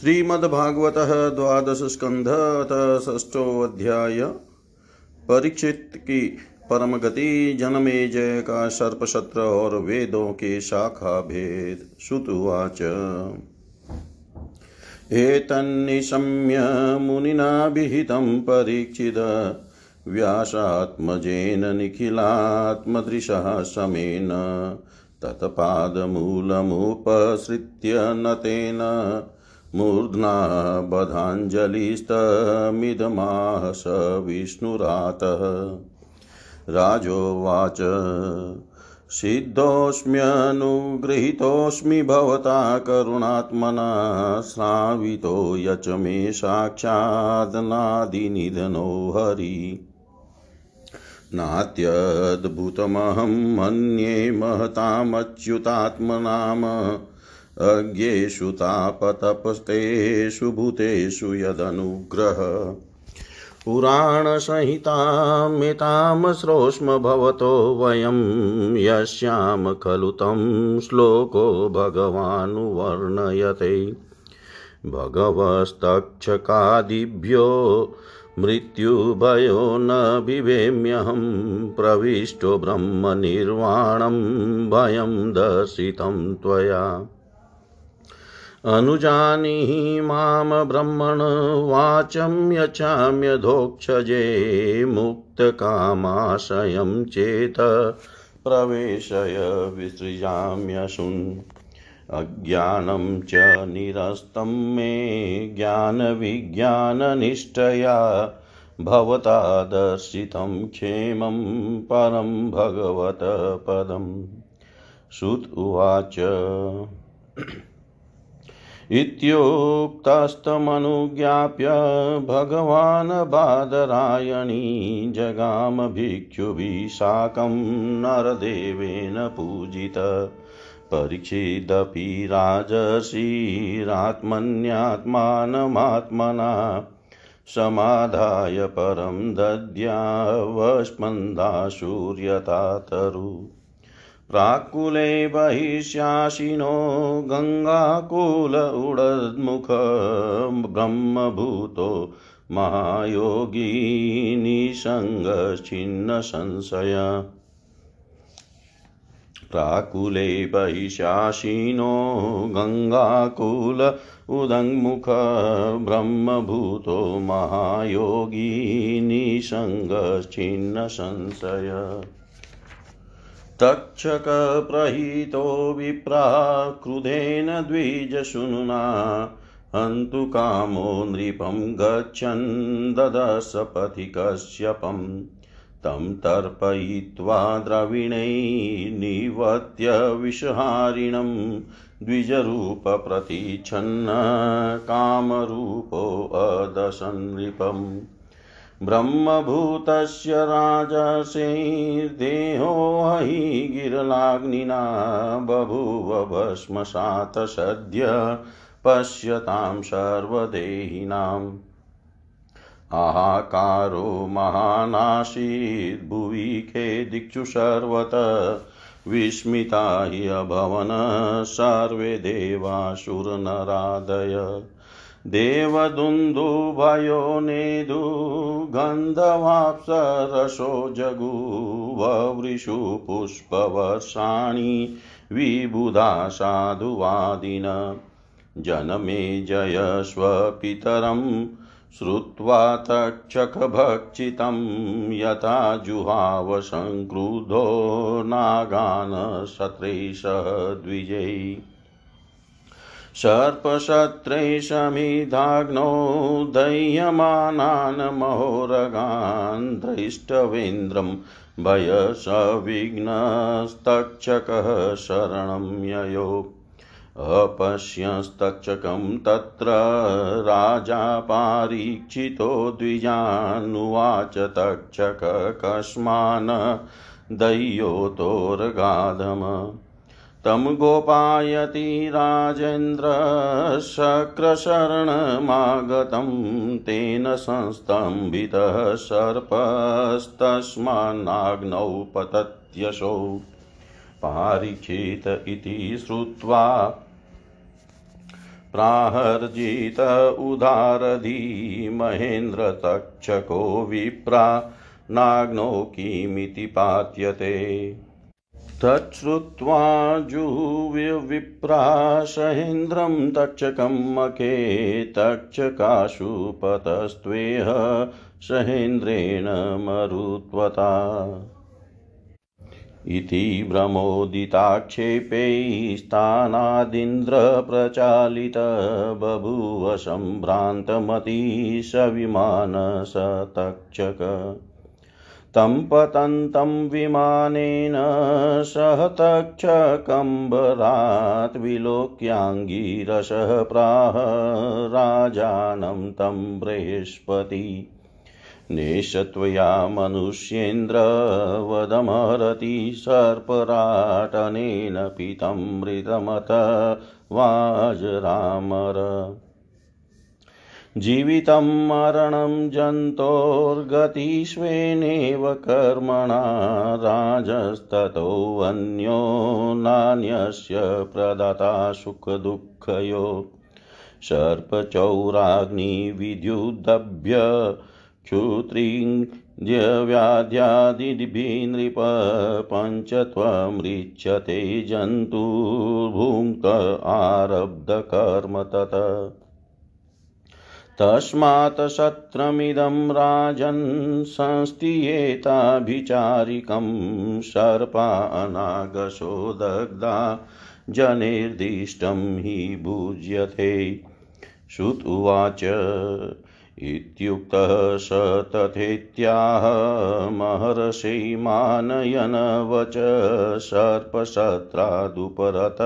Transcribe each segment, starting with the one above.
श्रीमद्भागवत द्वादश स्कंध षष्ठोध्याय परीक्षित की परम गति जन्मे जय का सर्पशत्र और वेदों के शाखा भेद। श्रुतुवाच एतन्निशम्य मुनिना विहितं परीक्षित। व्यासात्मजेन निखिलात्मदृशः समेन। तत्पादमूलमुपसृत्य न तेन। मूर्ध्ना स विष्णुरातः। राजोवाच, सिद्धोऽस्म्यनुगृहीतोऽस्मि भवता करुणात्मना श्रावितो यच मे साक्षादनादिनिधनो हरि। नात्यद्भुतमहं मन्ये महतामच्युतात्मनाम अज्ञेषु तापतपस्तेषु भूतेषु यदनुग्रह। पुराणसंहितामेतां श्रोष्म भवतो वयं यस्यां खलु तं श्लोको भगवानुवर्णयते। भगवस्तक्षकादिभ्यो मृत्युभयो न बिभेम्यहं प्रविष्टो ब्रह्मनिर्वाणं भयं दर्शितं त्वया। अनुजानीहि माँ ब्रह्मण वाचं यचाम्यधोक्षजे मुक्तकामाशयं चेत प्रवेशय विसृजाम्यशुन्। अज्ञानं च निरस्तं मे ज्ञानविज्ञाननिष्ठया भवता दर्शितं क्षेमं परं भगवत पदम् श्रुत उवाच। इत्युक्तस्तमनुज्ञाप्य भगवान् बादरायणी जगाम भिक्षुभिः साकं नरदेवेन पूजित। परीक्षिदपि राजर्षिरात्मन्यात्मानमात्मना समाधाय परं दद्यावस्मन्दाशूर्यता तरु प्राकुले बहिष्याशिनो गङ्गाकुल उडद्मुख ब्रह्मभूतो महायोगी निसङ्गच्छिन्नसंशय प्राकुले बहिषाशिनो गङ्गाकुल उदङ्मुख ब्रह्मभूतो महायोगी निसङ्गच्छिन्नसंशय तक्षकप्रहितो विप्राक्रुधेन द्विजशुनुना हन्तु कामो नृपं गच्छन् ददशपथि कश्यपम् तं तर्पयित्वा द्रविणै निवत्य विषहारिणं द्विजरूपप्रतिच्छन्न कामरूपोऽदशन्नृपम् ब्रह्मभूतस्य राजसेर्देहो हि गिरलाग्निना बभूव भस्मसात् सद्य पश्यतां सर्वदेहिनाम् आहाकारो महानासीद्भुवि खेदिक्षु सर्वत विस्मिता हि अभवन्, सर्वे देवासुरनरादय। देवदुन्दुभयो नेदु गन्धवाप्सरसो जगुववृषु पुष्पवर्षाणि विबुधा साधुवादिन। जनमे जयस्वपितरं श्रुत्वा तक्षकभक्षितं यथा जुहाव सङ्क्रुधो नागान् शत्रैषः द्विजै। सर्पशत्रै शमिधाग्नौ दह्यमानान् महोरगान् दृष्टवेन्द्रं भयसविघ्नस्तक्षकः शरणं ययो। अपश्यस्तक्षकं तत्र राजा पारीक्षितो द्विजानुवाच तक्षक कस्मान् दह्योतोर्गाधम तं गोपायति राजेन्द्र शक्रशरणमागतं तेन संस्तम्भितः सर्पस्तस्मान्नाग्नौ पतत्यशौ पारीक्षित इति श्रुत्वा प्राहर्जित उदारधी महेन्द्रतक्षको विप्रा नाग्नौ किमिति पात्यते। तच्छ्रुत्वा जुविप्राशहेन्द्रं तक्षकं मखे तक्षकाशुपतस्त्वेह सहेन्द्रेण मरुत्वता। इति भ्रमोदिताक्षेपैस्तानादिन्द्रप्रचालित बभूव सम्भ्रान्तमती सविमानसतक्षक तं पतन्तं विमानेन सह तक्षकम्बरात् विलोक्याङ्गीरसः प्राह राजानं तं बृहस्पति। नेशत्वया मनुष्येन्द्र वदमहरति सर्पराटनेन पीतं मृतमत वाजरामर। जीवितं मरणं जन्तोर्गतिष्वेनेव कर्मणा राजस्ततोऽन्यो नान्यस्य प्रदाता सुखदुःखयो। सर्पचौराग्निविद्युदभ्य क्षुत्रिञ्जव्याध्यादिभिः नृप पञ्चत्वमृच्छते जन्तुर्भुङ्क्त आरब्धकर्म तत्। तस्मात् सत्रमिदं राजन् संस्थियेताभिचारिकं सर्पानागशो दग्धा जनेर्दिष्टं हि भुज्यते। श्रुत उवाच, इत्युक्तः स तथेत्याह महर्षि मानयनवच सर्पसत्रादुपरत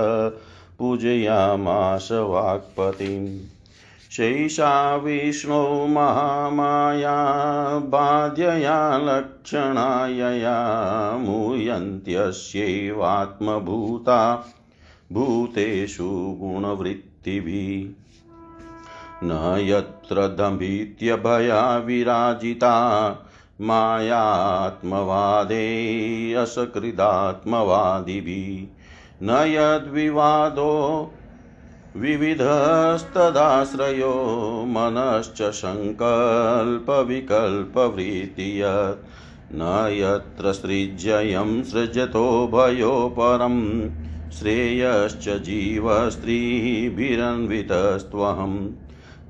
पूजयामास वाक्पतिम्। शैषा विष्णो महामाया, बाध्यया लक्षणायया, मूयन्त्यस्यैवात्मभूता, भूतेषु गुणवृत्तिभिः। न यत्र दम्भित्यभया विराजिता, मायात्मवादे असकृदात्मवादिभिः। न यद्विवादो विविधस्तदाश्रयो मनश्च सङ्कल्पविकल्पवृत्तिय न यत्र सृज्ययं सृजतो भयो परं, श्रेयश्च जीवस्त्रीभिरन्वितस्त्वहं।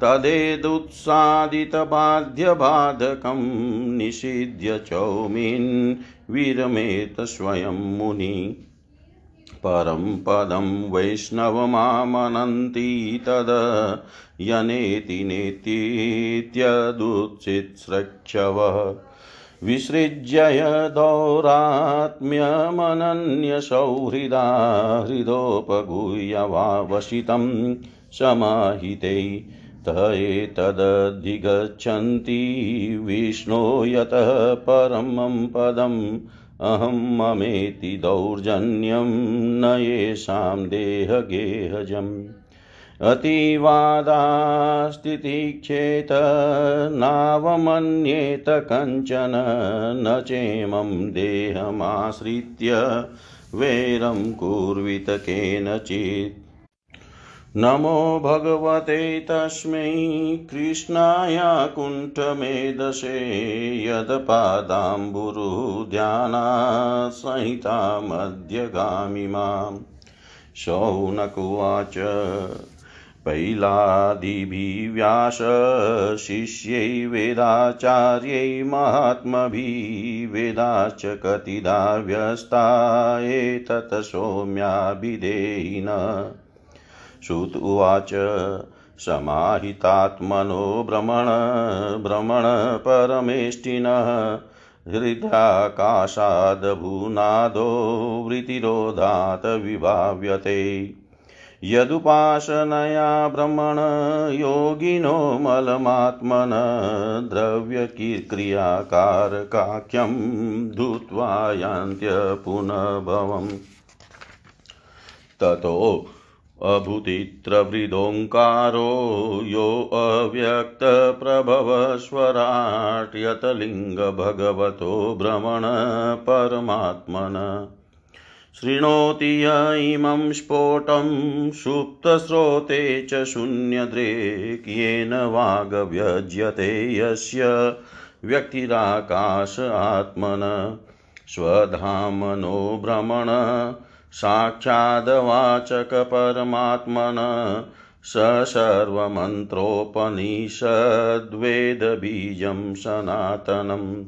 तदेदुत्सादितबाध्यबाधकं निषिध्य चौमिन् विरमेत स्वयं मुनि। परं पदं वैष्णवमामनन्ति तद यनेति नेतीत्यदुचित्स्रक्षवः। विसृज्य यदौरात्म्यमनन्यसौहृदा हृदोपगूह्यवावसितं समाहिते त एतदधिगच्छन्ति विष्णो यतः परमं पदम् अहं ममेति दौर्जन्यं न येषां देहगेहजम्। अतिवादास्तितिक्षेत नावमन्येत कञ्चन न चेमं देहमाश्रित्य वैरं कुर्वित केनचित्। नमो भगवते तस्मै कृष्णाय कुण्ठमेधसे यदपादाम्बुरुध्यानासहितामध्यगामि माँ शौनकुवाच पैलादिभिव्यासशिष्यै वेदाचार्यै महात्मभिः वेदाश्च कतिदा व्यस्ता एतत् सौम्याभिधेयिन। श्रुत उवाच। समाहितात्मनो भ्रमण भ्रमण परमेष्टिनः। हृदाकाशादभूनादो वृतिरोधात् विभाव्यते। यदुपासनया भ्रमण, योगिनो मलमात्मन। द्रव्यक्रियाकारकाख्यं धूत्वा यान्त्यपुनर्भवम्। ततो अभूतित्रवृदोङ्कारो योऽव्यक्तप्रभवस्वराट् यतलिङ्गभगवतो भ्रमण परमात्मन शृणोति य इमं स्फोटं सुप्तस्रोते च शून्यदृक् येन वागव्यज्यते यस्य व्यक्तिराकाश आत्मन। स्वधामनो भ्रमण साक्षाद्वाचकपरमात्मन स सर्वमन्त्रोपनिषद्वेदबीजं सनातनम्।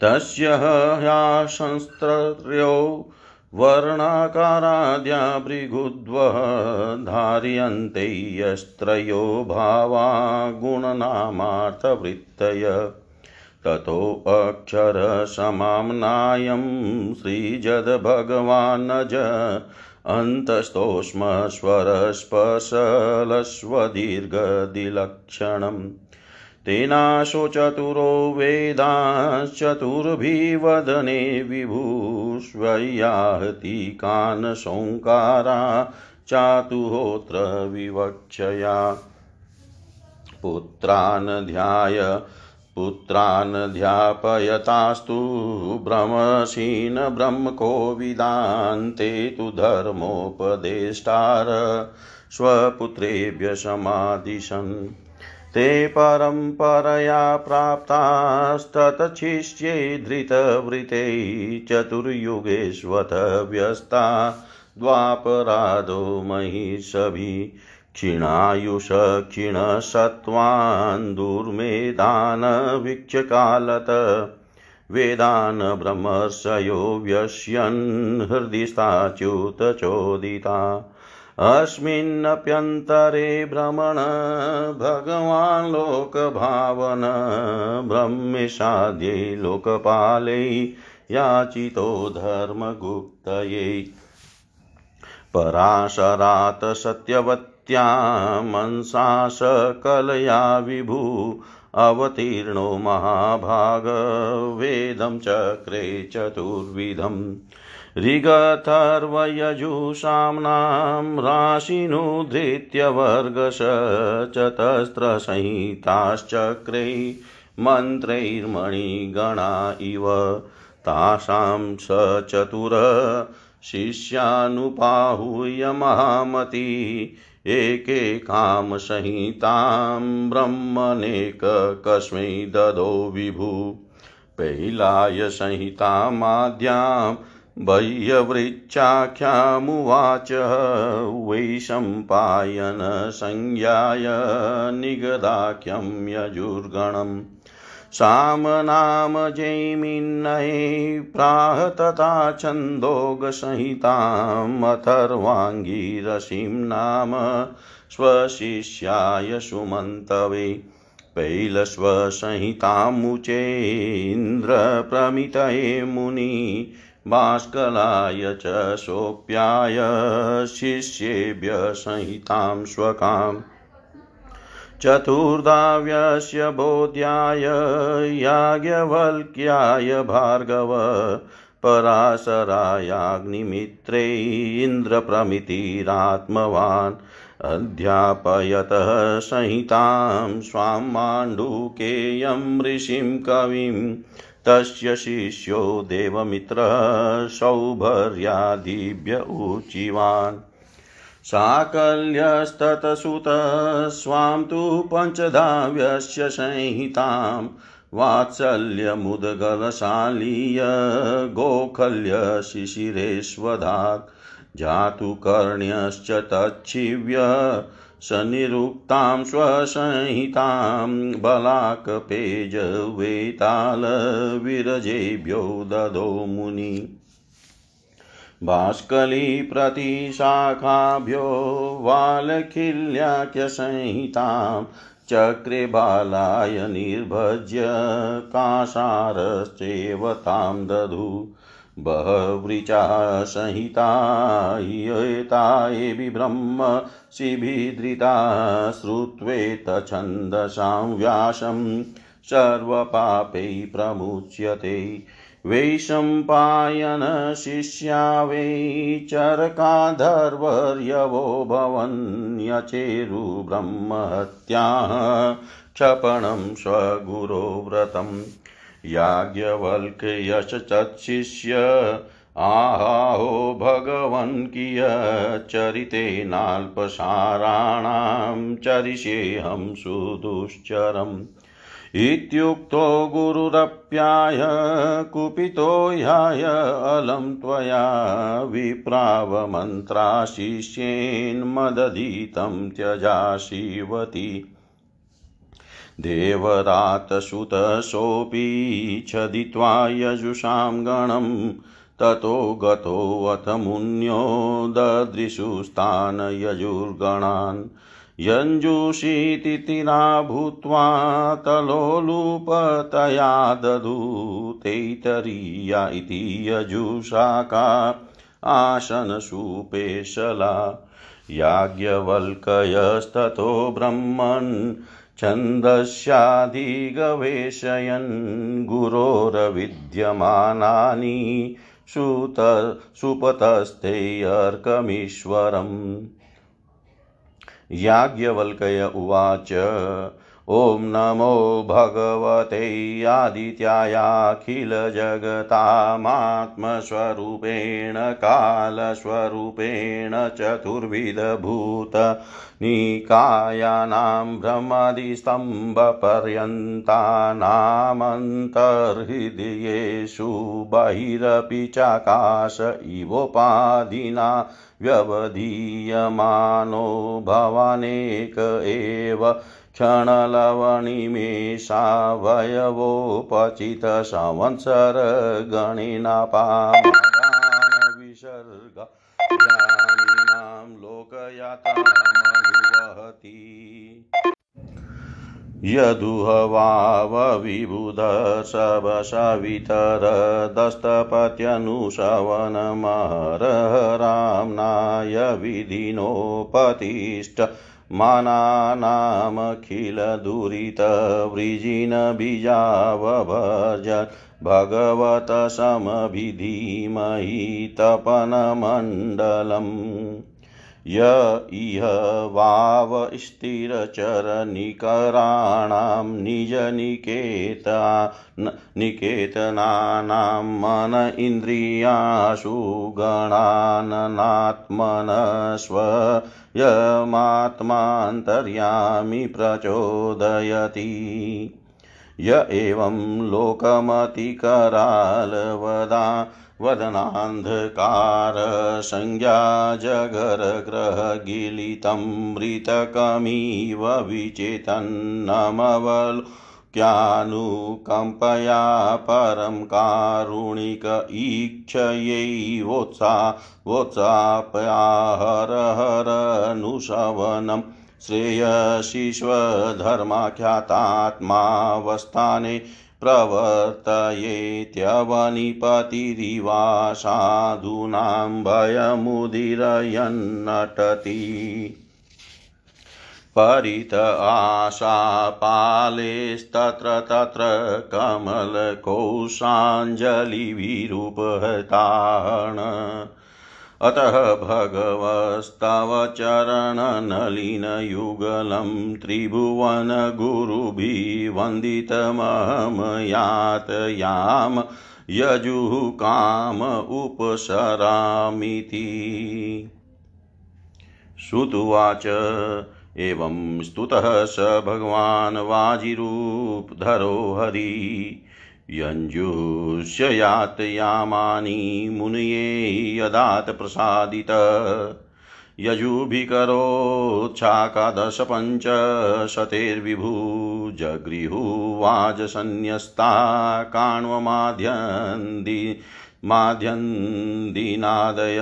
तस्य ह्याशंस्त्रयो वर्णाकाराद्या भृगुद्वः धार्यन्ते यस्त्रयो भावा गुणनामार्थवृत्तय ततोऽक्षरसमाम्नायं श्रीजद्भगवानज अन्तस्थोष्मस्वरस्पशलस्वदीर्घदिलक्षणम् तेनाशो चतुरो वेदाश्चतुर्भिवदने विभूष्वयाहतिकान् सोङ्कारा चातुहोत्र विवक्षया। पुत्रान् ध्याय पुत्रान् ध्यापयतास्तु, भ्रमशीन ब्रह्मकोविदान्ते तु धर्मोपदेष्टार स्वपुत्रेभ्य समादिशन् ते परम्परया प्राप्तास्ततच्छिष्ये धृतवृते चतुर्युगेष्वत व्यस्ता द्वापरादो महिषभिः क्षीणायुष क्षीणसत्त्वान् दुर्मेधान् वीक्ष्यकालत वेदान् ब्रह्मर्षयो व्यस्यन् हृदि स्थाच्युतचोदिता अस्मिन्नप्यन्तरे भ्रमण भगवान् लोकभावन ब्रह्मेशाद्यै लोकपालै याचितो धर्मगुप्तयै पराशरात् सत्यवत्या मनसाशकलया विभु अवतीर्णो महाभागवेदं चक्रे चतुर्विधम्। ऋगथर्वयजुषाम्नां राशिनुधृत्य वर्गश चतस्रसंहिताश्चक्रै मन्त्रैर्मणिगणा इव तासां स चतुर शिष्यानुपाहूय महामती एकेकां संहितां ब्रह्मनेककस्मै ददो विभु। पैलाय संहितामाद्यां बह्यवृक्षाख्यामुवाच वैशम्पायन संज्ञाय निगदाख्यं यजुर्गणम्। सामनाम जैमिन्नये प्राह तथा छन्दोगसंहिताम् अथर्वाङ्गीरसीं नाम स्वशिष्याय सुमन्तवे पैलस्वसंहितामुचेन्द्रप्रमितये मुनि बाष्कलाय च सोऽप्याय शिष्येभ्य संहितां स्वकाम् चतुर्धाव्यस्य बोध्याय, याज्ञवल्क्याय भार्गव, पराशरायाग्निमित्रे इन्द्रप्रमितिरात्मवान्, अध्यापयतः संहितां स्वां माण्डुकेयं ऋषिं कविं, तस्य शिष्यो देवमित्रः सौभर्यादिभ्य ऊचिवान् साकल्यस्ततसुतः स्वां तु पञ्चधाव्यस्य संहितां वात्सल्यमुदगलशालीय गोखल्य शिशिरेष्वधात् जातुकर्ण्यश्च तच्छिव्य सनिरुक्तां स्वसंहितां बलाकपेजवेतालविरजेभ्यो ददो मुनि बाष्कलीप्रतिशाखाभ्यो वालखिल्याख्यसंहितां चक्रे बालाय निर्भज्य कासारश्चैव तां दधु। बहवृचा संहिता एतायेभि ब्रह्म शिभिधृता श्रुत्वेतछन्दसां व्यासं सर्वपापै प्रमुच्यते। वैशम्पायनशिष्या वै चरकाधर्वर्यवो भवन्यचेरुब्रह्महत्याः क्षपणं स्वगुरो व्रतम् याज्ञवल्क्यश्च तच्छिष्य आहो भगवन् कियच्चरितेनाल्पसाराणां चरिष्येऽहं सुदुश्चरम्। इत्युक्तो गुरुरप्याय कुपितो ह्याय अलं त्वया विप्रावमन्त्राशिष्येन्मदधीतं त्यजाशिवती। देवरातसुतसोऽपि छदित्वा यजुषां गणं ततो गतोऽथ मुन्यो ददृशुस्तान् यजुर्गणान् यञ्जूषीतिथिना भूत्वा तलोलुपतया दधूतैतरीया इति यजुषाका आसनसुपेशला। याज्ञवल्कयस्ततो ब्रह्मन् छन्दस्याधिगवेशयन् गुरोरविद्यमानानि सुत सुपतस्ते अर्कमीश्वरम् याज्ञवल्क्य उवाच। ॐ नमो भगवते आदित्यायाखिलजगतामात्मस्वरूपेण कालस्वरूपेण चतुर्विधभूत निकायानां ब्रह्मदिस्तम्भपर्यन्तानामन्तर्हृदयेषु बहिरपि चाकाश इवोपाधिना व्यवधीयमानो भवानेक एव क्षणलवणिमेषावयवोपचितसंवत्सरगणिनापामदान विसर्ग यदुहवावविबुधशवशवितरदस्तपत्यनुशवनमहरहराम्नाय विधिनोपतिष्ठ मानानामखिलदुरितवृजिनबीजावभजन् भगवत समभिधीमहि तपनमण्डलम् य इह वाव स्थिरचरनिकराणां निजनिकेता निकेतनानां मन इन्द्रियाशु गणाननात्मनस्व यमात्मान्तर्यामि प्रचोदयति। य एवं लोकमतिकरालवदा वदनान्धकारसंज्ञा जगरग्रहगिलितं मृतकमिव विचेतन्नमवलोक्यानुकम्पया परं कारुणिक ईक्षयैवोत्सा वोत्सापयाहरहरनुशवनं श्रेयसीष्वधर्माख्यातात्मावस्थाने प्रवर्तयेत्यवनिपतिरिवा साधूनां भयमुदीरयन्नटति। परित आशापालेस्तत्र तत्र कमलकोशाञ्जलिविरूपहताण। अतः भगवस्तव चरणनलिनयुगलं त्रिभुवनगुरुभिवन्दितमहं यातयाम यजुः काम उपसरामिति। श्रुतुवाच एवं स्तुतः स भगवान् वाजिरूपधरो हरि। यञ्जुष्य यातयामानि मुनये यदात् प्रसादित यजुभिकरोच्छाकादशपञ्चशतेर्विभू जगृहुवाजसन्न्यस्ता काण्वमाद्यन्दि माद्यन्दिनादय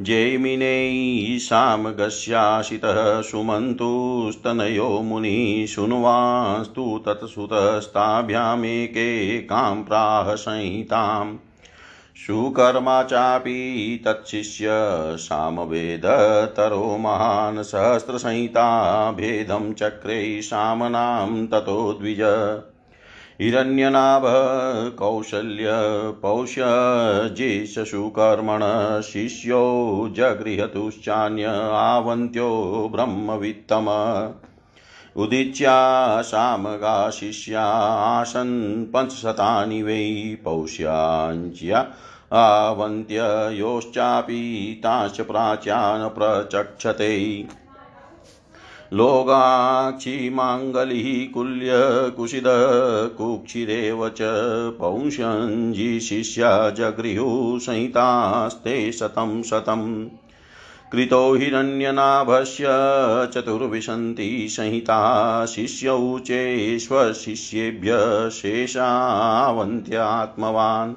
जैमिनेः सामगस्याशितः सुमन्तुस्तनयो मुनिः शृण्वांस्तु तत्सुतस्ताभ्यामेके कां प्राह संहिताम्। सुकर्मा चापि तच्छिष्य सामवेदतरो महान् सहस्रसंहिता भेदं चक्रे सामनां ततो द्विज। हिरण्यनाभ कौशल्य पौष्यजेशुकर्मण शिष्यो जगृहतुश्चान्य आवन्त्यो ब्रह्मवित्तम। उदीच्या सामगा शिष्या आसन् पञ्चशतानि वै पौष्याञ्च्या आवन्त्ययोश्चापि ताश्च प्राच्यान् प्रचक्षते। लोगाक्षिमाङ्गलिः कुल्यकुशिदः कुक्षिरेव च पौंशञ्जिशिष्या जगृहुः संहितास्ते शतं शतम् कृतो हिरण्यनाभस्य चतुर्विशन्ति संहिता शिष्यौ चेष्वशिष्येभ्य शेषावन्त्यात्मवान्।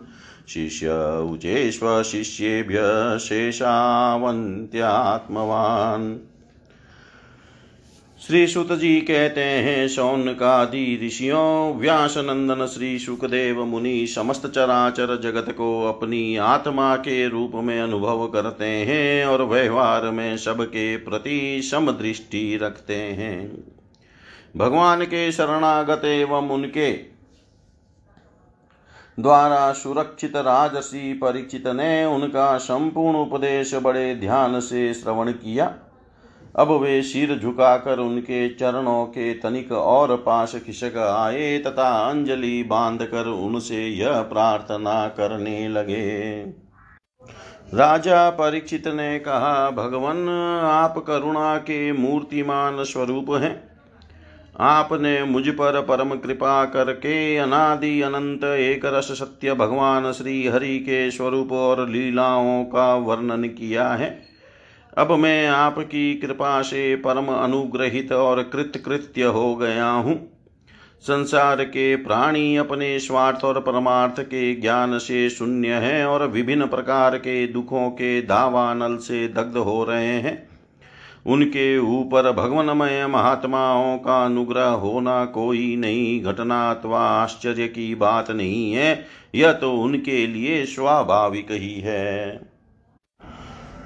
शिष्य उचेष्वशिष्येभ्य शेषावन्त्यात्मवान्। श्री सुत जी कहते हैं, शौनकादि ऋषियों व्यास नंदन श्री सुखदेव मुनि समस्त चराचर जगत को अपनी आत्मा के रूप में अनुभव करते हैं और व्यवहार में सबके प्रति समदृष्टि रखते हैं। भगवान के शरणागत एवं उनके द्वारा सुरक्षित राजसी परीक्षित ने उनका संपूर्ण उपदेश बड़े ध्यान से श्रवण किया। अब वे सिर झुकाकर उनके चरणों के तनिक और पास खिसक आए, तथा अंजलि बांधकर उनसे यह प्रार्थना करने लगे। राजा परीक्षित ने कहा, भगवान, आप करुणा के मूर्तिमान स्वरूप हैं। आपने मुझ पर परम कृपा करके अनादि अनंत एक रस सत्य भगवान श्री हरि के स्वरूप और लीलाओं का वर्णन किया है। अब मैं आपकी कृपा से परम अनुग्रहित और कृतकृत्य हो गया हूँ। संसार के प्राणी अपने स्वार्थ और परमार्थ के ज्ञान से शून्य है और विभिन्न प्रकार के दुखों के दावानल से दग्ध हो रहे हैं। उनके ऊपर भगवनमय महात्माओं का अनुग्रह होना कोई नई घटना अथवा आश्चर्य की बात नहीं है। यह तो उनके लिए स्वाभाविक ही है।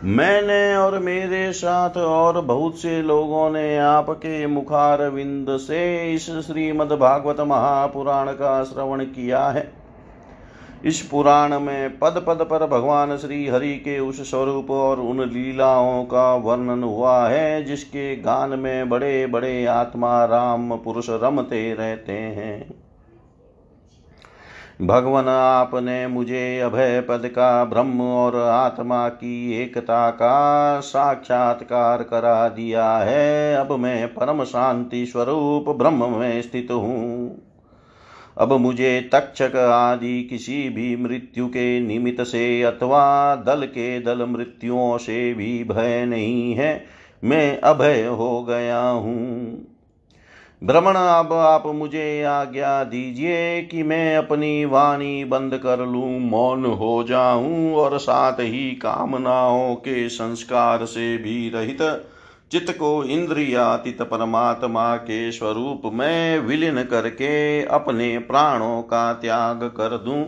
मैंने और मेरे साथ और बहुत से लोगों ने आपके मुखार विंद से इस श्रीमद् भागवत महापुराण का श्रवण किया है। इस पुराण में पद पद पर भगवान श्री हरि के उस स्वरूप और उन लीलाओं का वर्णन हुआ है, जिसके गान में बड़े बड़े आत्मा राम पुरुष रमते रहते हैं। भगवान, आपने मुझे अभय पद का ब्रह्म और आत्मा की एकता का साक्षात्कार करा दिया है। अब मैं परम शांति स्वरूप ब्रह्म में स्थित हूँ। अब मुझे तक्षक आदि किसी भी मृत्यु के निमित्त से अथवा दल के दल मृत्युओं से भी भय नहीं है। मैं अभय हो गया हूँ। भ्रमण अब आप मुझे आज्ञा दीजिए कि मैं अपनी वाणी बंद कर लूँ, मौन हो जाऊँ और साथ ही कामनाओं के संस्कार से भी रहित चित्त को इंद्रियातीत परमात्मा के स्वरूप में विलीन करके अपने प्राणों का त्याग कर दूँ।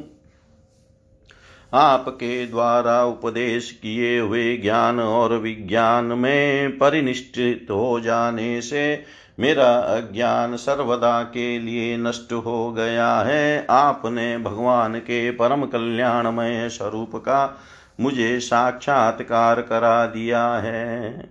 आपके द्वारा उपदेश किए हुए ज्ञान और विज्ञान में परिनिष्ठित हो जाने से मेरा अज्ञान सर्वदा के लिए नष्ट हो गया है। आपने भगवान के परम कल्याणमय स्वरूप का मुझे साक्षात्कार करा दिया है।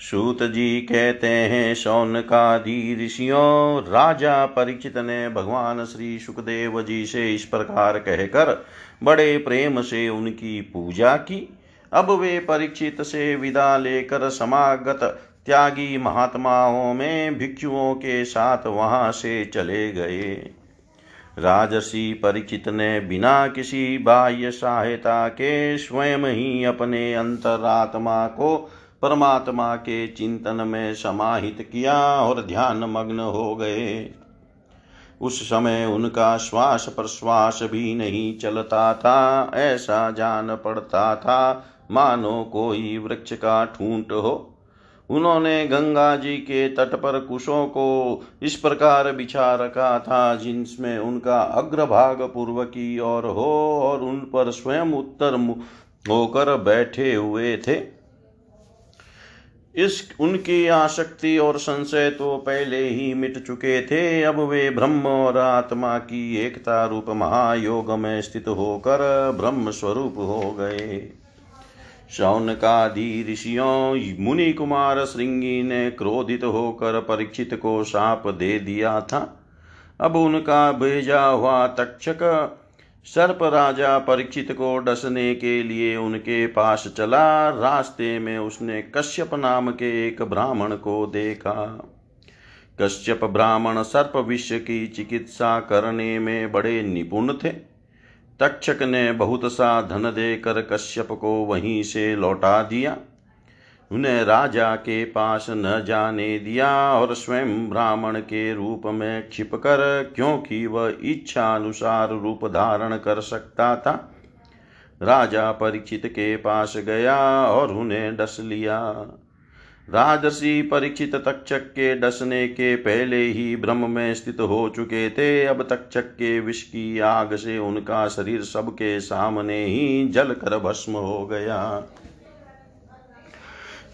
सूत जी कहते हैं सौन शौनकादि ऋषियों, राजा परिचित ने भगवान श्री सुखदेव जी से इस प्रकार कहकर बड़े प्रेम से उनकी पूजा की। अब वे परीक्षित से विदा लेकर समागत त्यागी महात्माओं में भिक्षुओं के साथ वहाँ से चले गए। राजसी परिचित ने बिना किसी बाह्य सहायता के स्वयं ही अपने अंतरात्मा को परमात्मा के चिंतन में समाहित किया और ध्यान मग्न हो गए। उस समय उनका श्वास प्रश्वास भी नहीं चलता था, ऐसा जान पड़ता था, मानो कोई वृक्ष का ठूंट हो। उन्होंने गंगा जी के तट पर कुशों को इस प्रकार बिछा रखा था जिनमें उनका अग्रभाग पूर्व की ओर हो और उन पर स्वयं उत्तर होकर बैठे हुए थे। इस उनकी आसक्ति और संशय तो पहले ही मिट चुके थे। अब वे ब्रह्म और आत्मा की एकता रूप महायोग में स्थित होकर ब्रह्म स्वरूप हो गए। शौनकादि ऋषियों मुनि कुमार श्रृंगी ने क्रोधित होकर परीक्षित को साप दे दिया था। अब उनका भेजा हुआ तक्षक, सर्प राजा परीक्षित को डसने के लिए उनके पास चला। रास्ते में उसने कश्यप नाम के एक ब्राह्मण को देखा। कश्यप ब्राह्मण सर्प विष की चिकित्सा करने में बड़े निपुण थे। तक्षक ने बहुत सा धन देकर कश्यप को वहीं से लौटा दिया। उन्हें राजा के पास न जाने दिया और स्वयं ब्राह्मण के रूप में क्षिप कर, क्योंकि वह इच्छा अनुसार रूप धारण कर सकता था। राजा परीक्षित के पास गया और उन्हें डस लिया। राजसी परीक्षित तक्षक के डसने के पहले ही ब्रह्म में स्थित हो चुके थे। अब तक्षक के विष की आग से उनका शरीर सबके सामने ही जल कर भस्म हो गया।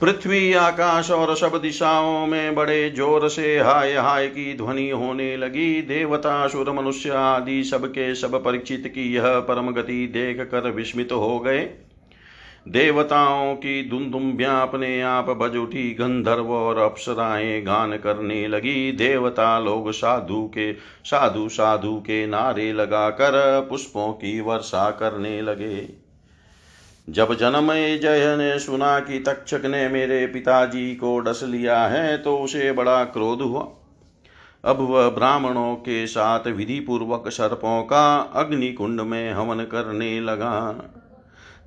पृथ्वी, आकाश और सब दिशाओं में बड़े ज़ोर से हाय हाय की ध्वनि होने लगी। देवता सुर मनुष्य आदि सबके सब परीक्षित की यह परम गति देख कर विस्मित हो गए। देवताओं की दुमदुम्बियाँ अपने आप बज उठी, गंधर्व और अप्सराएँ गान करने लगी। देवता लोग साधु के, साधु साधु के नारे लगाकर पुष्पों की वर्षा करने लगे। जब जनमय जय ने सुना कि तक्षक ने मेरे पिताजी को डस लिया है तो उसे बड़ा क्रोध हुआ। अब वह ब्राह्मणों के साथ विधि पूर्वक सर्पों का अग्नि कुंड में हवन करने लगा।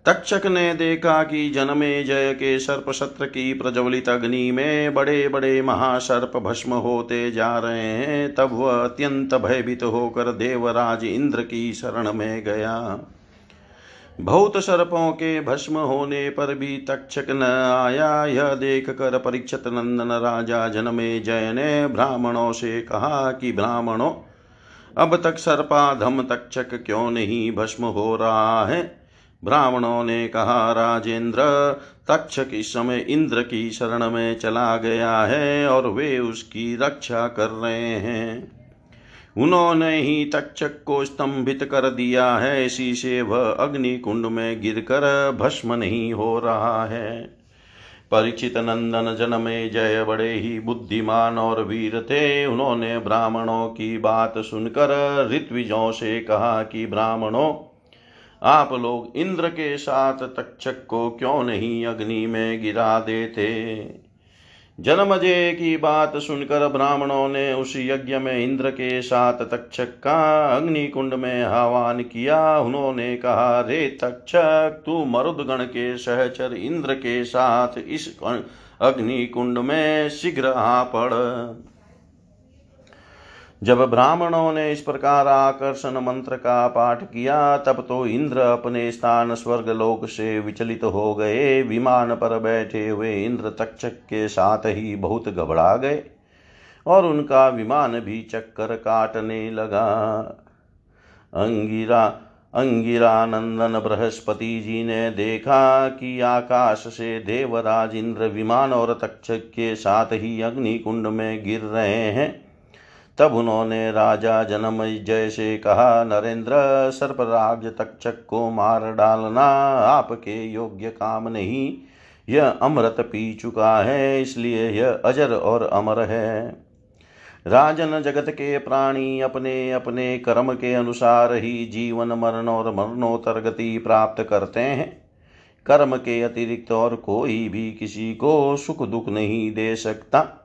तक्षक ने देखा कि जनमे जय के सर्प सत्र की प्रज्वलित अग्नि में बड़े बड़े महासर्प भस्म होते जा रहे हैं। तब वह अत्यंत भयभीत होकर देवराज इंद्र की शरण में गया। बहुत सर्पों के भस्म होने पर भी तक्षक न आया। यह देख कर परीक्षित नंदन राजा जनमे जय ने ब्राह्मणों से कहा कि, ब्राह्मणों, अब तक सर्पाधम तक्षक क्यों नहीं भस्म हो रहा है? ब्राह्मणों ने कहा, राजेंद्र तक्षक इस समय इंद्र की शरण में चला गया है और वे उसकी रक्षा कर रहे हैं। उन्होंने ही तक्षक को स्तंभित कर दिया है। इसी से वह अग्नि कुंड में गिरकर भस्म नहीं हो रहा है। परिचित नंदन जनमे जय, बड़े ही बुद्धिमान और वीर थे। उन्होंने ब्राह्मणों की बात सुनकर ऋत्विजों से कहा कि, ब्राह्मणों आप लोग इंद्र के साथ तक्षक को क्यों नहीं अग्नि में गिरा देते? जन्मजय की बात सुनकर ब्राह्मणों ने उस यज्ञ में इंद्र के साथ तक्षक का अग्नि कुंड में आह्वान किया। उन्होंने कहा, रे तक्षक, तू मरुदगण के सहचर इंद्र के साथ इस अग्निकुंड में शीघ्र आ पड़। जब ब्राह्मणों ने इस प्रकार आकर्षण मंत्र का पाठ किया, तब तो इंद्र अपने स्थान स्वर्ग लोक से विचलित हो गए। विमान पर बैठे हुए इंद्र तक्षक के साथ ही बहुत घबरा गए और उनका विमान भी चक्कर काटने लगा। अंगिरा अंगिरा नंदन बृहस्पति जी ने देखा कि आकाश से देवराज इंद्र विमान और तक्षक के साथ ही अग्निकुंड में गिर रहे हैं। तब उन्होंने राजा जनम जय से कहा, नरेंद्र, सर्पराज तक्षक को मार डालना आपके योग्य काम नहीं। यह अमृत पी चुका है, इसलिए यह अजर और अमर है। राजन जगत के प्राणी अपने अपने कर्म के अनुसार ही जीवन, मरण और मरणोत्तर गति प्राप्त करते हैं। कर्म के अतिरिक्त और कोई भी किसी को सुख दुख नहीं दे सकता।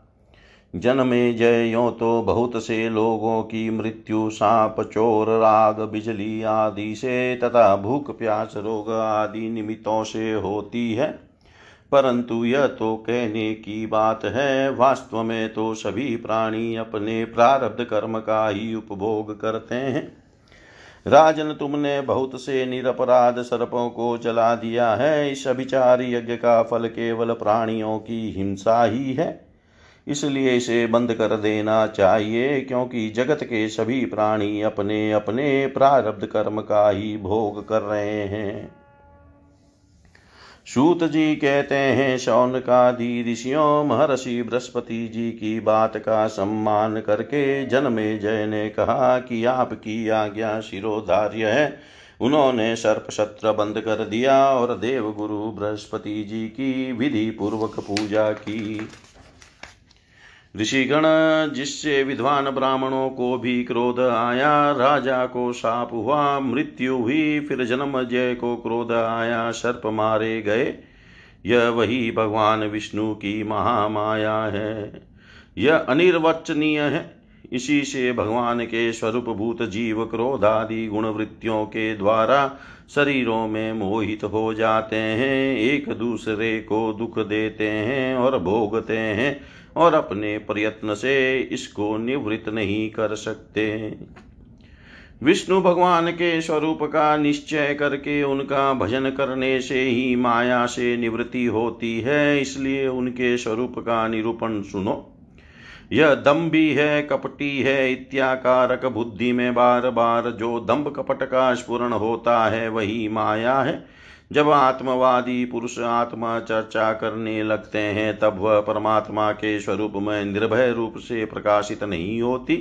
जन्मे जयो तो बहुत से लोगों की मृत्यु, सांप, चोर, राग, बिजली आदि से तथा भूख, प्यास, रोग आदि निमित्तों से होती है। परंतु यह तो कहने की बात है, वास्तव में तो सभी प्राणी अपने प्रारब्ध कर्म का ही उपभोग करते हैं। राजन, तुमने बहुत से निरपराध सर्पों को जला दिया है, इस अभिचार यज्ञ का फल केवल प्राणियों की हिंसा ही है। इसलिए इसे बंद कर देना चाहिए, क्योंकि जगत के सभी प्राणी अपने अपने प्रारब्ध कर्म का ही भोग कर रहे हैं। सूत जी कहते हैं शौन का दी ऋषियों, महर्षि बृहस्पति जी की बात का सम्मान करके जन्मे जय ने कहा कि आपकी आज्ञा शिरोधार्य है। उन्होंने सर्प शत्र बंद कर दिया और देव गुरु बृहस्पति जी की विधि पूर्वक पूजा की। ऋषिगण जिससे विद्वान ब्राह्मणों को भी क्रोध आया, राजा को साप हुआ, मृत्यु हुई, फिर जन्म जय को क्रोध आया, सर्प मारे गए। यह वही भगवान विष्णु की महामाया है। यह अनिर्वचनीय है। इसी से भगवान के स्वरूप भूत जीव क्रोध आदि गुण वृत्तियों के द्वारा शरीरों में मोहित हो जाते हैं, एक दूसरे को दुख देते हैं और भोगते हैं। और अपने प्रयत्न से इसको निवृत्त नहीं कर सकते। विष्णु भगवान के स्वरूप का निश्चय करके उनका भजन करने से ही माया से निवृत्ति होती है, इसलिए उनके स्वरूप का निरूपण सुनो। यह दम्भी है, कपटी है, इत्याकारक बुद्धि में बार बार जो दम्भ कपट का स्पुरण होता है, वही माया है। जब आत्मवादी पुरुष आत्मा चर्चा करने लगते हैं, तब वह परमात्मा के स्वरूप में निर्भय रूप से प्रकाशित नहीं होती।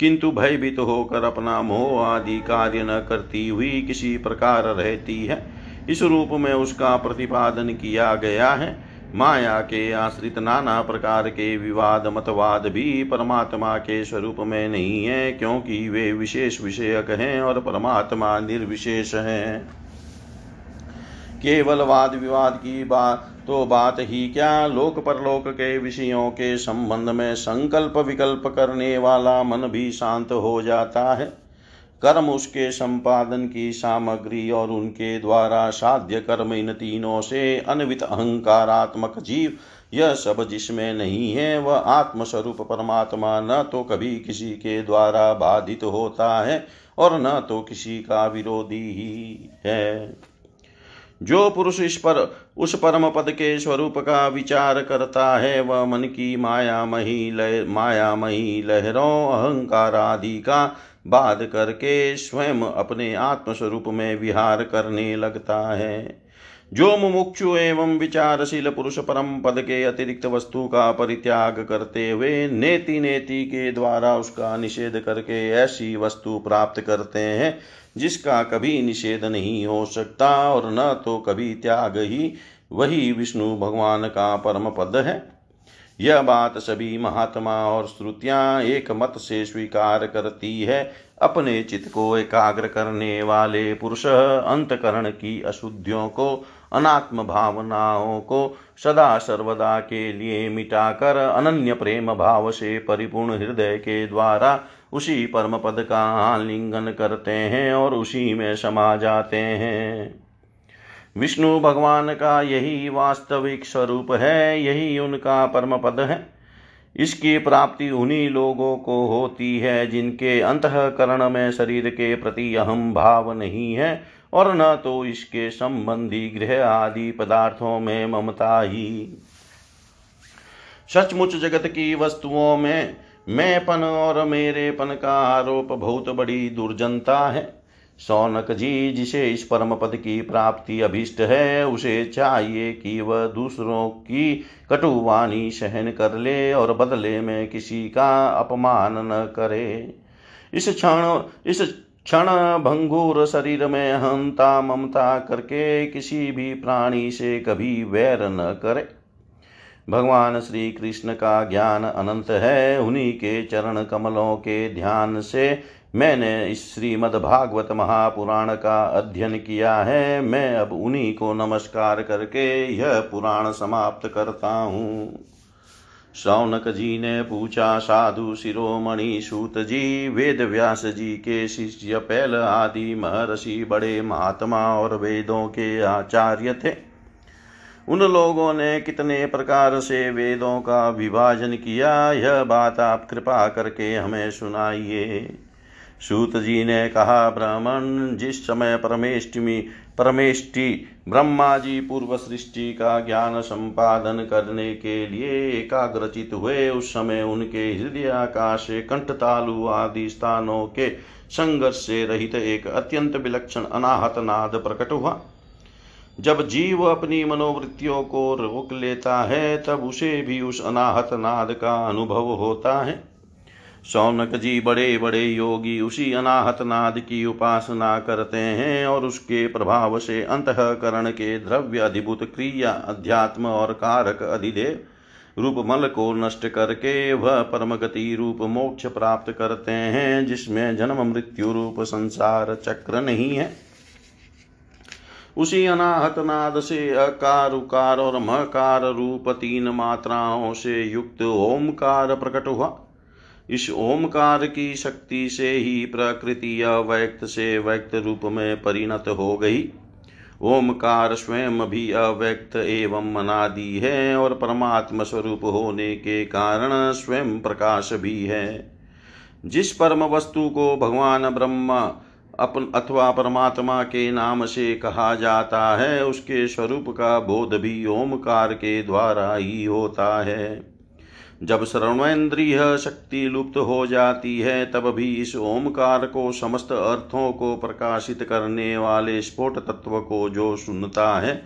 किंतु भयभीत तो होकर अपना मोह आदि कार्य न करती हुई किसी प्रकार रहती है। इस रूप में उसका प्रतिपादन किया गया है। माया के आश्रित नाना प्रकार के विवाद, मतवाद भी परमात्मा के स्वरूप में नहीं है, क्योंकि वे विशेष विषयक हैं और परमात्मा निर्विशेष हैं। केवल वाद विवाद की बात तो बात ही क्या? लोक परलोक के विषयों के संबंध में संकल्प विकल्प करने वाला मन भी शांत हो जाता है। कर्म उसके संपादन की सामग्री और उनके द्वारा साध्य कर्म इन तीनों से अनवित अहंकारात्मक जीव, यह सब जिसमें नहीं है, वह आत्मस्वरूप परमात्मा न तो कभी किसी के द्वारा बाधित होता है और न तो किसी का विरोधी ही है। जो पुरुष इस पर, उस परम पद के स्वरूप का विचार करता है, वह मन की माया मही लह, माया मही लहरों, अहंकार आदि का बाध करके स्वयं अपने आत्मस्वरूप में विहार करने लगता है। जो मुमुक्षु एवं विचारशील पुरुष परम पद के अतिरिक्त वस्तु का परित्याग करते हुए नेति नेति के द्वारा उसका निषेध करके ऐसी वस्तु प्राप्त करते हैं, जिसका कभी निषेध नहीं हो सकता और न तो कभी त्याग ही, वही विष्णु भगवान का परम पद है। यह बात सभी महात्मा और श्रुतियाँ एक मत से स्वीकार करती है। अपने चित्त को एकाग्र करने वाले पुरुष अंतकरण की अशुद्धियों को अनात्म भावनाओं को सदा सर्वदा के लिए मिटाकर अनन्य प्रेम भाव से परिपूर्ण हृदय के द्वारा उसी परम पद का आलिंगन करते हैं और उसी में समा जाते हैं। विष्णु भगवान का यही वास्तविक स्वरूप है, यही उनका परम पद है। इसकी प्राप्ति उन्हीं लोगों को होती है जिनके अंतकरण में शरीर के प्रति अहम भाव नहीं है और न तो इसके संबंधी गृह आदि पदार्थों में ममता ही। सचमुच जगत की वस्तुओं में मैंपन और मेरेपन का आरोप बहुत बड़ी दुर्जनता है। सौनक जी, जिसे इस परम पद की प्राप्ति अभिष्ट है, उसे चाहिए कि वह दूसरों की कटुवाणी सहन कर ले और बदले में किसी का अपमान न करे। इस क्षण, इस क्षण भंगुर शरीर में हंता ममता करके किसी भी प्राणी से कभी वैर न करे। भगवान श्री कृष्ण का ज्ञान अनंत है, उन्हीं के चरण कमलों के ध्यान से मैंने इस श्रीमद्भागवत महापुराण का अध्ययन किया है। मैं अब उन्हीं को नमस्कार करके यह पुराण समाप्त करता हूँ। शौनक जी ने पूछा, साधु शिरोमणि सूत जी वेद व्यास जी के शिष्य पहल आदि महर्षि बड़े महात्मा और वेदों के आचार्य थे। उन लोगों ने कितने प्रकार से वेदों का विभाजन किया, यह बात आप कृपा करके हमें सुनाइए। सूत जी ने कहा, ब्राह्मण, जिस समय परमेष्टमी, परमेष्टि ब्रह्मा जी पूर्व सृष्टि का ज्ञान संपादन करने के लिए एकाग्रचित हुए, उस समय उनके हृदय, आकाश कंठ तालु आदि स्थानों के संघर्ष से रहित एक अत्यंत विलक्षण अनाहत नाद प्रकट हुआ। जब जीव अपनी मनोवृत्तियों को रोक लेता है, तब उसे भी उस अनाहत नाद का अनुभव होता है। सौनक जी बड़े बड़े योगी उसी अनाहत नाद की उपासना करते हैं और उसके प्रभाव से अंतकरण के द्रव्य अधिभूत क्रिया, अध्यात्म और कारक अधिदेव रूप मल को नष्ट करके वह परम गति रूप मोक्ष प्राप्त करते हैं, जिसमें जन्म, मृत्यु रूप संसार चक्र नहीं है। उसी अनाहत नाद से अकार, उकार और मकार रूप तीन मात्राओं से युक्त ओमकार प्रकट हुआ। इस ओमकार की शक्ति से ही प्रकृति अव्यक्त से व्यक्त रूप में परिणत हो गई। ओमकार स्वयं भी अव्यक्त एवं अनादि है और परमात्म स्वरूप होने के कारण स्वयं प्रकाश भी है। जिस परम वस्तु को भगवान ब्रह्मा अपन अथवा परमात्मा के नाम से कहा जाता है, उसके स्वरूप का बोध भी ओमकार के द्वारा ही होता है। जब श्रवणेन्द्रिय शक्ति लुप्त हो जाती है, तब भी इस ओमकार को समस्त अर्थों को प्रकाशित करने वाले स्फोट तत्व को जो सुनता है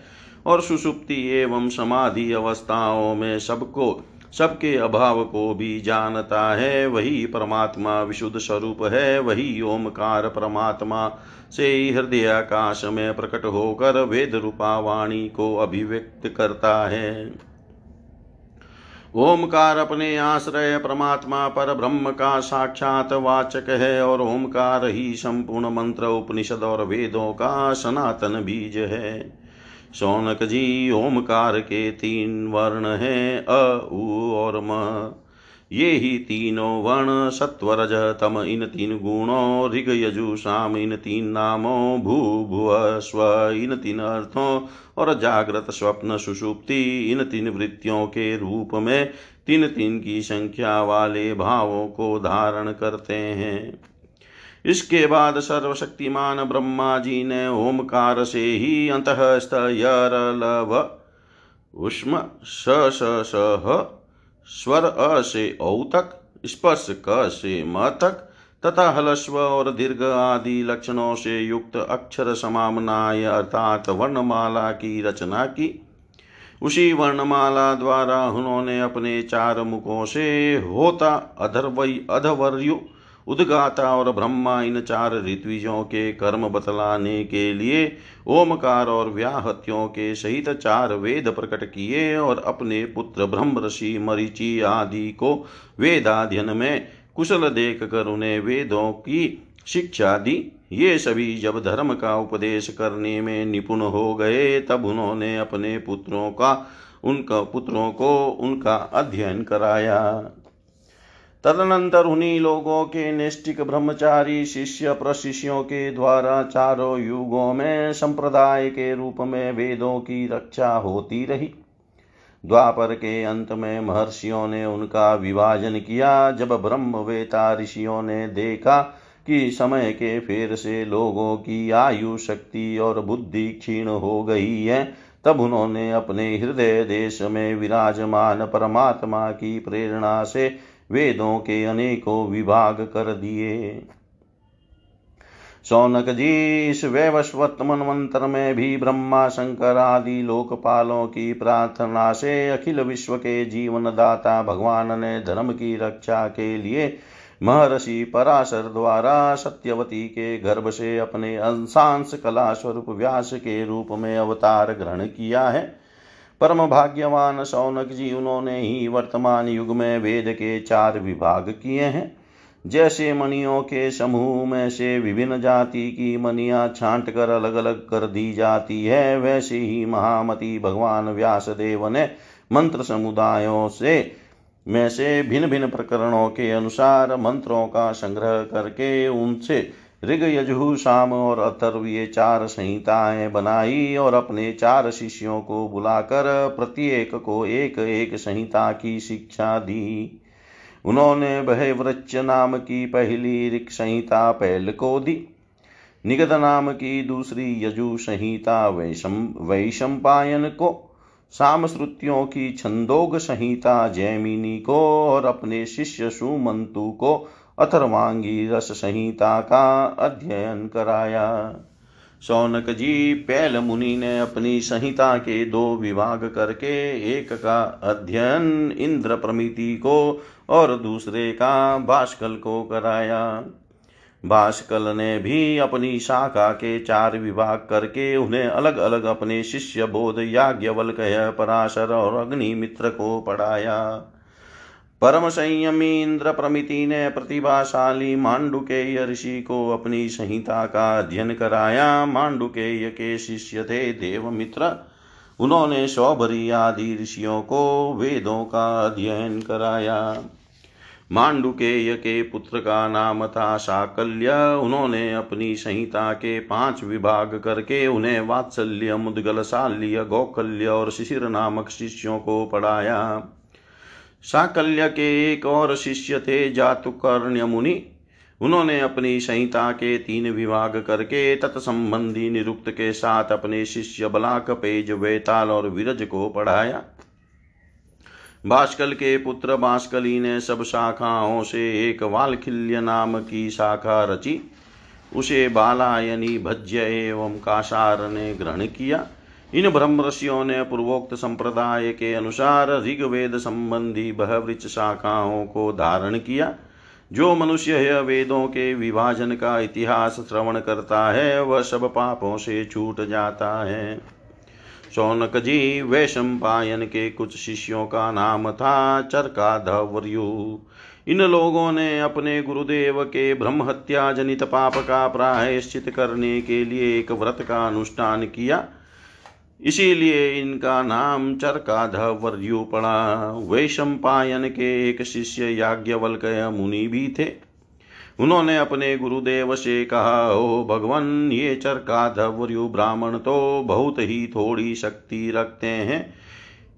और सुसुप्ति एवं समाधि अवस्थाओं में सबको, सबके अभाव को भी जानता है, वही परमात्मा विशुद्ध स्वरूप है, वही ओमकार परमात्मा से हृदय आकाश में प्रकट होकर वेद रूपा वाणी को अभिव्यक्त करता है। ओमकार अपने आश्रय परमात्मा पर ब्रह्म का साक्षात वाचक है और ओमकार ही संपूर्ण मंत्र, उपनिषद और वेदों का सनातन बीज है। सौनक जी ओमकार के तीन वर्ण हैं, अ, उ और म। ये ही तीनों वर्ण सत्वरज, तम इन तीन गुणों, ऋग यजु शाम इन तीन नामों, भू भुव स्व इन तीन अर्थों, और जागृत स्वप्न सुषुप्ति इन तीन वृत्तियों के रूप में तीन तीन की संख्या वाले भावों को धारण करते हैं। इसके बाद सर्वशक्तिमान ब्रह्मा जी ने ओमकार से ही अंतस्तरलव उष्म स स स्वर अ से औ तक, स्पर्श क से म तक, तथा हलस्व और दीर्घ आदि लक्षणों से युक्त अक्षर समामनाय अर्थात वर्णमाला की रचना की। उसी वर्णमाला द्वारा उन्होंने अपने चार मुखों से होता अधर्वय अधवर्यु उदगाता और ब्रह्मा इन चार ऋत्विजों के कर्म बतलाने के लिए, ओमकार और व्याहत्यों के सहित चार वेद प्रकट किए और अपने पुत्र ब्रह्म ऋषि, मरीचि आदि को वेदाध्यन में कुशल देख कर उन्हें वेदों की शिक्षा दी। ये सभी जब धर्म का उपदेश करने में निपुण हो गए, तब उन्होंने अपने पुत्रों का, उनका, पुत्रों को उनका अध्ययन कराया। तदनंतर उन्हीं लोगों के निष्ठिक ब्रह्मचारी शिष्य प्रशिष्यों के द्वारा चारों युगों में, संप्रदाय के रूप में वेदों की रक्षा होती रही। द्वापर के अंत में महर्षियों ने उनका विभाजन किया। जब ब्रह्मवेता ऋषियों ने देखा कि समय के फेर से लोगों की आयु, शक्ति और बुद्धि क्षीण हो गई है, तब उन्होंने अपने हृदय देश में विराजमान परमात्मा की प्रेरणा से वेदों के अनेकों विभाग कर दिए। सौनक जी, इस वैवस्वत मनवंतर में भी ब्रह्मा शंकर आदि लोकपालों की प्रार्थना से अखिल विश्व के जीवन दाता भगवान ने धर्म की रक्षा के लिए महर्षि पराशर द्वारा सत्यवती के गर्भ से अपने अंशांश कला स्वरूप व्यास के रूप में अवतार ग्रहण किया है। परम भाग्यवान सौनक जी, उन्होंने ही वर्तमान युग में वेद के चार विभाग किए हैं। जैसे मणियों के समूह में से विभिन्न जाति की मनियाँ छांट कर अलग अलग कर दी जाती है, वैसे ही महामती भगवान व्यास देव ने मंत्र समुदायों से, में से भिन्न भिन्न प्रकरणों के अनुसार मंत्रों का संग्रह करके उनसे ऋग यजु शाम और अथर्व ये चार संहिताएँ बनाई और अपने चार शिष्यों को बुलाकर प्रत्येक को एक एक संहिता की शिक्षा दी। उन्होंने बहवृच नाम की पहली ऋग संहिता पहल को दी। निगत नाम की दूसरी यजु संहिता वैशम वैशंपायन को। सामश्रुतियों की छंदोग संहिता जैमिनी को और अपने शिष्य सुमंतु को अथर्वांगी रस संहिता का अध्ययन कराया। सौनक जी पैल मुनि ने अपनी संहिता के दो विभाग करके एक का अध्ययन इंद्र प्रमिति को और दूसरे का भास्कल को कराया। भास्कल ने भी अपनी शाखा के चार विभाग करके उन्हें अलग अलग अपने शिष्य बोध याज्ञवल्क्य, पराशर और अग्निमित्र को पढ़ाया। परम संयमी इंद्र प्रमिति ने प्रतिभाशाली मांडुकेय ऋषि को अपनी संहिता का अध्ययन कराया। मांडुकेय के शिष्य थे देवमित्र। उन्होंने सौभरी आदि ऋषियों को वेदों का अध्ययन कराया। मांडुकेय के पुत्र का नाम था साकल्य उन्होंने अपनी संहिता के पाँच विभाग करके उन्हें वात्सल्य मुदगल शाल्य गौकल्य और शिशिर नामक शिष्यों को पढ़ाया। साकल्य के एक और शिष्य थे जातुकर्ण्य मुनि। उन्होंने अपनी संहिता के तीन विभाग करके तत्संबंधी निरुक्त के साथ अपने शिष्य बलाक पेज वेताल और विरज को पढ़ाया। भास्कल के पुत्र भास्कली ने सब शाखाओं से एक वालखिल्य नाम की शाखा रची। उसे बालायनी भज्य एवं काशार ने ग्रहण किया। इन ब्रह्म ऋषियों ने पूर्वोक्त संप्रदाय के अनुसार ऋग्वेद संबंधी बहवृच शाखाओं को धारण किया, जो मनुष्य वेदों के विभाजन का इतिहास श्रवण करता है, वह सब पापों से छूट जाता है। शौनक जी वैशंपायन के कुछ शिष्यों का नाम था चरका धवर्यु इन लोगों ने अपने गुरुदेव के ब्रह्म हत्या जनित पाप का प्रायश्चित करने के लिए एक व्रत का अनुष्ठान किया। इसीलिए इनका नाम चरका धवर्यु पड़ा वैशंपायन के एक शिष्य याज्ञवल्क्य मुनि भी थे। उन्होंने अपने गुरुदेव से कहा, ओ भगवान, ये चरकाधवर्यु ब्राह्मण तो बहुत ही थोड़ी शक्ति रखते हैं।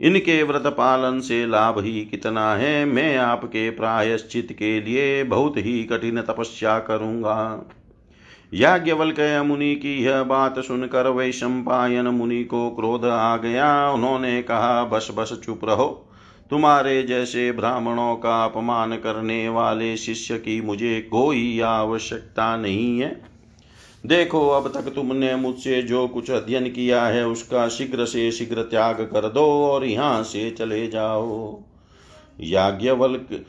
इनके व्रत पालन से लाभ ही कितना है? मैं आपके प्रायश्चित के लिए बहुत ही कठिन तपस्या करूँगा। याज्ञवल्क्य मुनि की यह बात सुनकर वैशंपायन मुनि को क्रोध आ गया। उन्होंने कहा, बस बस, चुप रहो। तुम्हारे जैसे ब्राह्मणों का अपमान करने वाले शिष्य की मुझे कोई आवश्यकता नहीं है। देखो, अब तक तुमने मुझसे जो कुछ अध्ययन किया है, उसका शीघ्र से शीघ्र त्याग कर दो और यहाँ से चले जाओ। याज्ञवल्क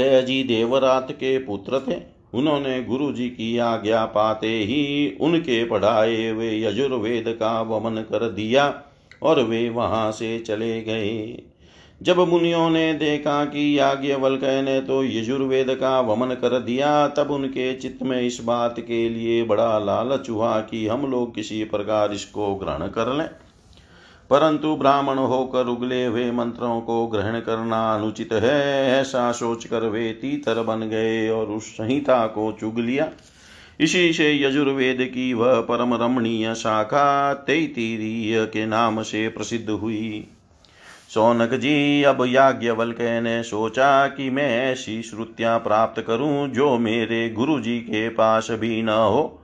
जी देवरात के पुत्र थे। उन्होंने गुरु जी की आज्ञा पाते ही उनके पढ़ाए वे यजुर्वेद का वमन कर दिया और वे वहाँ से चले गए। जब मुनियों ने देखा कि याज्ञवल्क्य ने तो यजुर्वेद का वमन कर दिया, तब उनके चित्त में इस बात के लिए बड़ा लालच हुआ कि हम लोग किसी प्रकार इसको ग्रहण कर लें। परंतु ब्राह्मण होकर उगले हुए मंत्रों को ग्रहण करना अनुचित है, ऐसा सोचकर वे तीतर बन गए और उस संहिता को चुग लिया। इसी से यजुर्वेद की वह परम रमणीय शाखा तैतीरीय के नाम से प्रसिद्ध हुई। सौनक जी, अब याज्ञवल्क्य ने सोचा कि मैं ऐसी श्रुतियाँ प्राप्त करूँ जो मेरे गुरु जी के पास भी न हो।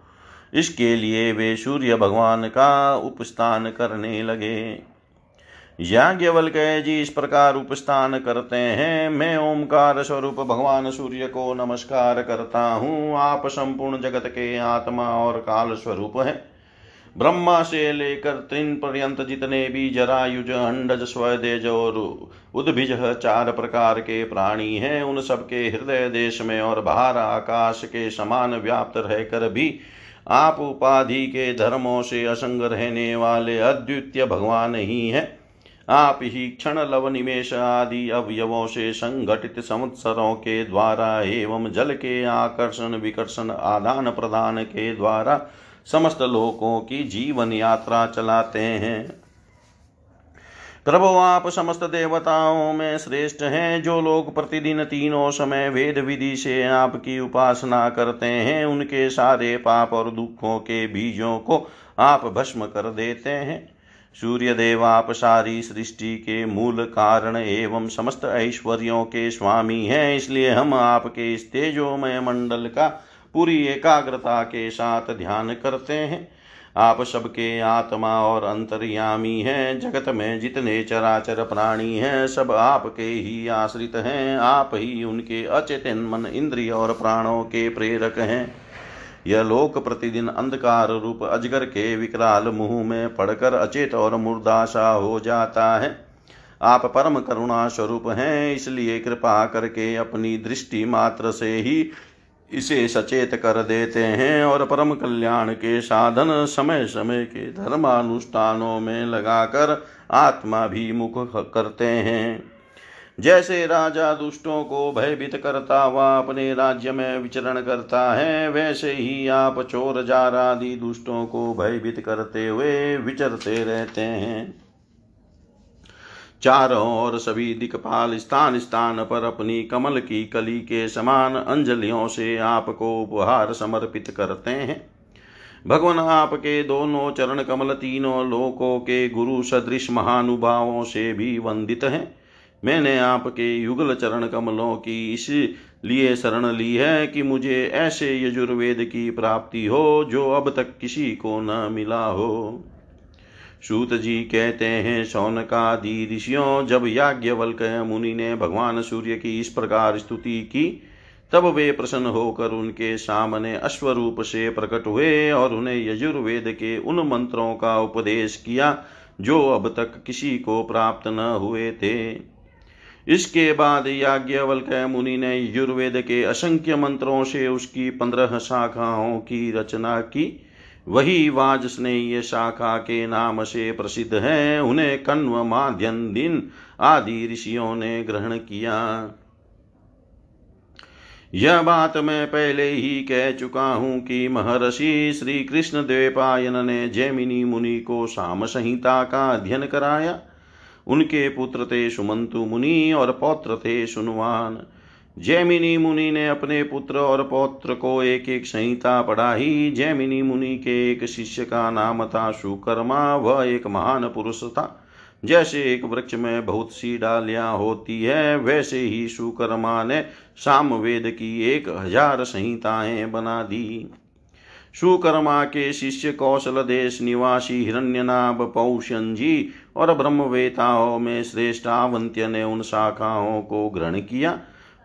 इसके लिए वे सूर्य भगवान का उपस्थान करने लगे। याज्ञवल्क्य जी इस प्रकार उपस्थान करते हैं। मैं ओमकार स्वरूप भगवान सूर्य को नमस्कार करता हूँ। आप संपूर्ण जगत के आत्मा और काल स्वरूप हैं। ब्रह्मा से लेकर त्रिन पर्यंत जितने भी जरायुज, अंडज, स्वदेज और उद्भिज चार प्रकार के प्राणी हैं, उन सबके हृदय देश में और बाहर आकाश के समान व्याप्त रहकर भी आप उपाधि के धर्मों से असंग रहने वाले अद्वितीय भगवान ही हैं। आप ही क्षण लव निमेश आदि अवयवों से संगठित संवत्सरों के द्वारा एवं जल के आकर्षण विकर्षण आदान प्रदान के द्वारा समस्त लोकों की जीवन यात्रा चलाते हैं। प्रभु आप समस्त देवताओं में श्रेष्ठ हैं जो लोग प्रतिदिन तीनों समय वेद विधि से आपकी उपासना करते हैं, उनके सारे पाप और दुखों के बीजों को आप भस्म कर देते हैं। सूर्य देव आप सारी सृष्टि के मूल कारण एवं समस्त ऐश्वर्यों के स्वामी हैं, इसलिए हम आपके इस तेजोमय मंडल का पूरी एकाग्रता के साथ ध्यान करते हैं। आप सबके आत्मा और अंतर्यामी हैं। जगत में जितने चराचर प्राणी हैं, सब आपके ही आश्रित हैं। आप ही उनके अचेतन मन इंद्रिय और प्राणों के प्रेरक हैं। यह लोक प्रतिदिन अंधकार रूप अजगर के विकराल मुँह में पड़कर अचेत और मुर्दाशा हो जाता है। आप परम करुणा स्वरूप हैं, इसलिए कृपा करके अपनी दृष्टि मात्र से ही इसे सचेत कर देते हैं और परम कल्याण के साधन समय समय के धर्मानुष्ठानों में लगाकर आत्मा भी मुख करते हैं। जैसे राजा दुष्टों को भयभीत करता हुआ अपने राज्य में विचरण करता है, वैसे ही आप चोर जार आदि दुष्टों को भयभीत करते हुए विचरते रहते हैं। चारों ओर सभी दिक्पाल स्थान स्थान पर अपनी कमल की कली के समान अंजलियों से आपको उपहार समर्पित करते हैं। भगवान आपके दोनों चरण कमल तीनों लोकों के गुरु सदृश महानुभावों से भी वंदित हैं। मैंने आपके युगल चरण कमलों की इसलिए शरण ली है कि मुझे ऐसे यजुर्वेद की प्राप्ति हो जो अब तक किसी को न मिला हो। सूत जी कहते हैं, शौनकादि ऋषियों, जब याज्ञवल्क मुनि ने भगवान सूर्य की इस प्रकार स्तुति की, तब वे प्रसन्न होकर उनके सामने अश्वरूप से प्रकट हुए और उन्हें यजुर्वेद के उन मंत्रों का उपदेश किया, जो अब तक किसी को प्राप्त न हुए थे। इसके बाद याज्ञवल्क मुनि ने यजुर्वेद के असंख्य मंत्रों से उसकी पंद्रह शाखाओं की रचना की। वही वाजस्नेय शाखा के नाम से प्रसिद्ध है, उन्हें कण्व माध्यन दिन आदि ऋषियों ने ग्रहण किया। यह बात मैं पहले ही कह चुका हूँ कि महर्षि श्री कृष्ण द्वेपायन ने जैमिनी मुनि को साम संहिता का अध्ययन कराया। उनके पुत्र थे सुमंतु मुनि और पौत्र थे सुनवान। जैमिनी मुनि ने अपने पुत्र और पौत्र को एक एक संहिता पढ़ाई। जैमिनी मुनि के एक शिष्य का नाम था सुकर्मा। वह एक महान पुरुष था। जैसे एक वृक्ष में बहुत सी डालियाँ होती है, वैसे ही सुकर्मा ने सामवेद की एक हज़ार संहिताएँ बना दी। सुकर्मा के शिष्य कौशल देश निवासी हिरण्यनाभ पौष्यन जी और ब्रह्मवेताओं में श्रेष्ठ आवंत्य ने उन शाखाओं को ग्रहण किया।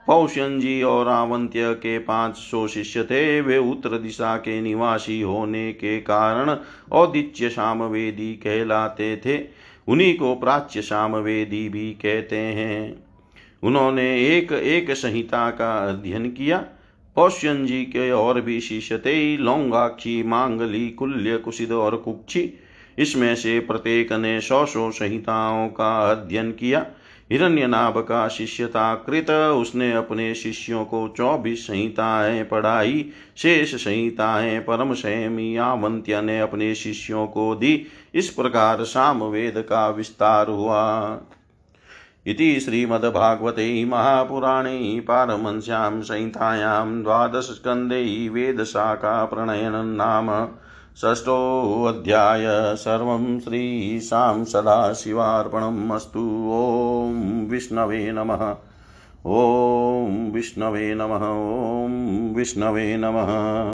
पौष्यन जी और आवंत्य के पाँच सौ शिष्य थे। वे उत्तर दिशा के निवासी होने के कारण औदित्य सामवेदी कहलाते थे। उन्हीं को प्राच्य सामवेदी भी कहते हैं। उन्होंने एक एक संहिता का अध्ययन किया। पौष्यन जी के और भी शिष्य थे। लौंगाक्षी, मांगली, कुल्य कुशिद और कुक्षी। इसमें से प्रत्येक ने सौ सौ संहिताओं का अध्ययन किया। हिरण्यनाभ का शिष्य था कृत उसने अपने शिष्यों को चौबीस संहिताएँ पढ़ाई। शेष संहिताएँ परम संयमी आवंत्य ने अपने शिष्यों को दी। इस प्रकार सामवेद का विस्तार हुआ। इति श्रीमद्भागवते महापुराणे पारमंस्यां संहितायां द्वादशस्कन्धे वेदशाखाप्रणयनं नाम षष्ठोऽध्याय सर्वं श्रीशां सदाशिवार्पणम् अस्तु। ॐ विष्णवे नमः। ॐ विष्णवे नमः। ॐ विष्णवे नमः।